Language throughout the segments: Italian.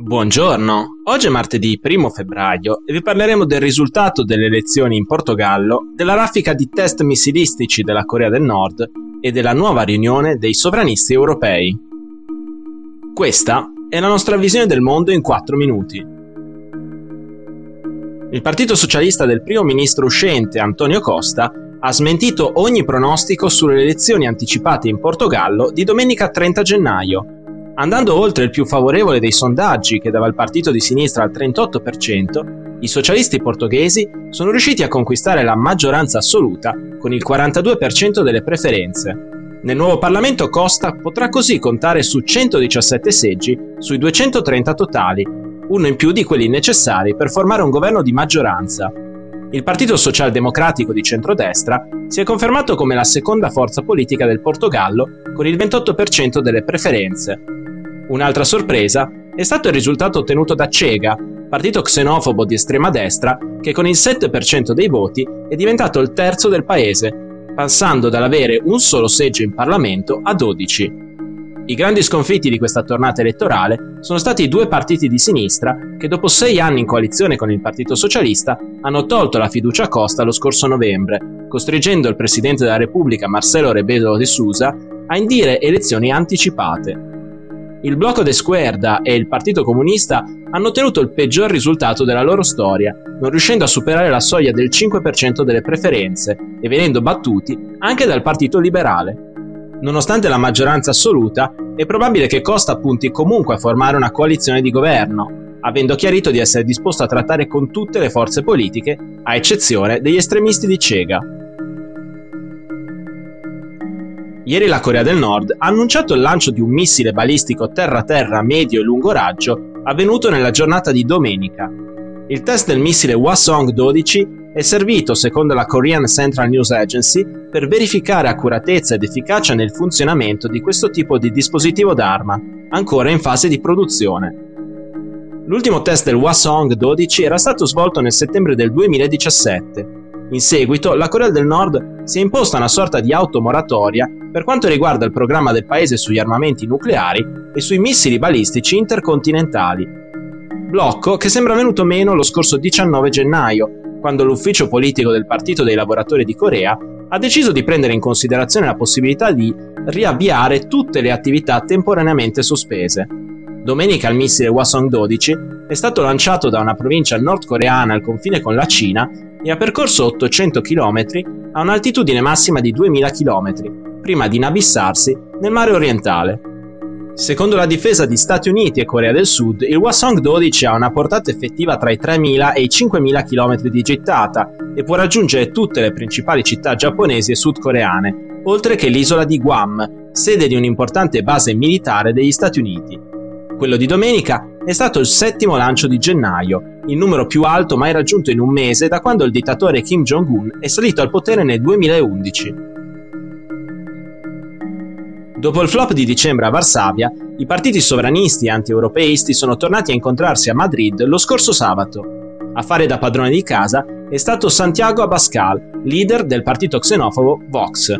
Buongiorno, oggi è martedì 1 febbraio e vi parleremo del risultato delle elezioni in Portogallo, della raffica di test missilistici della Corea del Nord e della nuova riunione dei sovranisti europei. Questa è la nostra visione del mondo in 4 minuti. Il Partito Socialista del primo ministro uscente Antonio Costa ha smentito ogni pronostico sulle elezioni anticipate in Portogallo di domenica 30 gennaio Andando oltre il più favorevole dei sondaggi che dava il partito di sinistra al 38%, i socialisti portoghesi sono riusciti a conquistare la maggioranza assoluta con il 42% delle preferenze. Nel nuovo Parlamento Costa potrà così contare su 117 seggi sui 230 totali, uno in più di quelli necessari per formare un governo di maggioranza. Il Partito Socialdemocratico di centrodestra si è confermato come la seconda forza politica del Portogallo con il 28% delle preferenze, Un'altra sorpresa è stato il risultato ottenuto da Cega, partito xenofobo di estrema destra, che con il 7% dei voti è diventato il terzo del paese, passando dall'avere un solo seggio in Parlamento a 12. I grandi sconfitti di questa tornata elettorale sono stati i due partiti di sinistra che dopo sei anni in coalizione con il Partito Socialista hanno tolto la fiducia a Costa lo scorso novembre, costringendo il Presidente della Repubblica Marcelo Rebelo de Sousa a indire elezioni anticipate. Il blocco de Squerda e il Partito Comunista hanno ottenuto il peggior risultato della loro storia, non riuscendo a superare la soglia del 5% delle preferenze e venendo battuti anche dal Partito Liberale. Nonostante la maggioranza assoluta, è probabile che Costa punti comunque a formare una coalizione di governo, avendo chiarito di essere disposto a trattare con tutte le forze politiche, a eccezione degli estremisti di Cega. Ieri la Corea del Nord ha annunciato il lancio di un missile balistico terra-terra medio e lungo raggio avvenuto nella giornata di domenica. Il test del missile Hwasong-12 è servito, secondo la Korean Central News Agency, per verificare accuratezza ed efficacia nel funzionamento di questo tipo di dispositivo d'arma, ancora in fase di produzione. L'ultimo test del Hwasong-12 era stato svolto nel settembre del 2017 in seguito, la Corea del Nord si è imposta una sorta di automoratoria per quanto riguarda il programma del paese sugli armamenti nucleari e sui missili balistici intercontinentali. Blocco che sembra venuto meno lo scorso 19 gennaio, quando l'ufficio politico del Partito dei lavoratori di Corea ha deciso di prendere in considerazione la possibilità di riavviare tutte le attività temporaneamente sospese. Domenica il missile Hwasong-12 è stato lanciato da una provincia nordcoreana al confine con la Cina e ha percorso 800 km a un'altitudine massima di 2000 km, prima di inabissarsi nel mare orientale. Secondo la difesa di Stati Uniti e Corea del Sud, il Hwasong-12 ha una portata effettiva tra i 3.000 e i 5.000 km di gittata e può raggiungere tutte le principali città giapponesi e sudcoreane, oltre che l'isola di Guam, sede di un'importante base militare degli Stati Uniti. Quello di domenica è stato il settimo lancio di gennaio il numero più alto mai raggiunto in un mese da quando il dittatore Kim Jong-un è salito al potere nel 2011. Dopo il flop di dicembre a Varsavia, i partiti sovranisti e anti-europeisti sono tornati a incontrarsi a Madrid lo scorso sabato. A fare da padrone di casa è stato Santiago Abascal, leader del partito xenofobo Vox.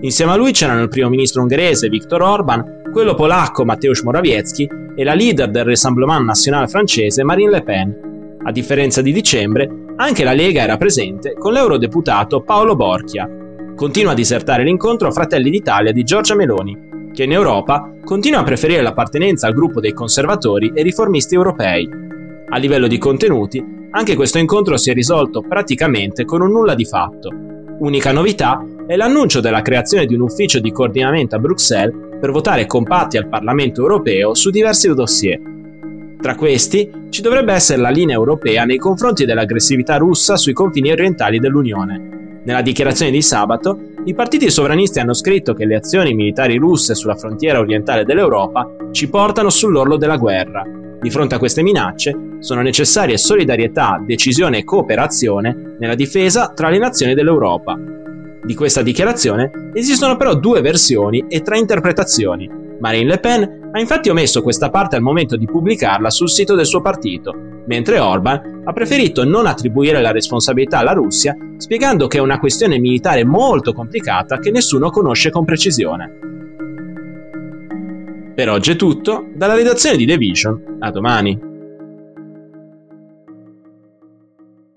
Insieme a lui c'erano il primo ministro ungherese Viktor Orban, quello polacco Mateusz Morawiecki e la leader del Rassemblement National francese Marine Le Pen, a differenza di dicembre, anche la Lega era presente con l'eurodeputato Paolo Borchia. Continua a disertare l'incontro Fratelli d'Italia di Giorgia Meloni, che in Europa continua a preferire l'appartenenza al gruppo dei conservatori e riformisti europei. A livello di contenuti, anche questo incontro si è risolto praticamente con un nulla di fatto. Unica novità è l'annuncio della creazione di un ufficio di coordinamento a Bruxelles per votare compatti al Parlamento europeo su diversi dossier. Tra questi ci dovrebbe essere la linea europea nei confronti dell'aggressività russa sui confini orientali dell'Unione. Nella dichiarazione di sabato, i partiti sovranisti hanno scritto che le azioni militari russe sulla frontiera orientale dell'Europa ci portano sull'orlo della guerra. Di fronte a queste minacce sono necessarie solidarietà, decisione e cooperazione nella difesa tra le nazioni dell'Europa. Di questa dichiarazione esistono però due versioni e tre interpretazioni. Marine Le Pen ha infatti omesso questa parte al momento di pubblicarla sul sito del suo partito, mentre Orban ha preferito non attribuire la responsabilità alla Russia, spiegando che è una questione militare molto complicata che nessuno conosce con precisione. Per oggi è tutto, dalla redazione di The Vision, a domani.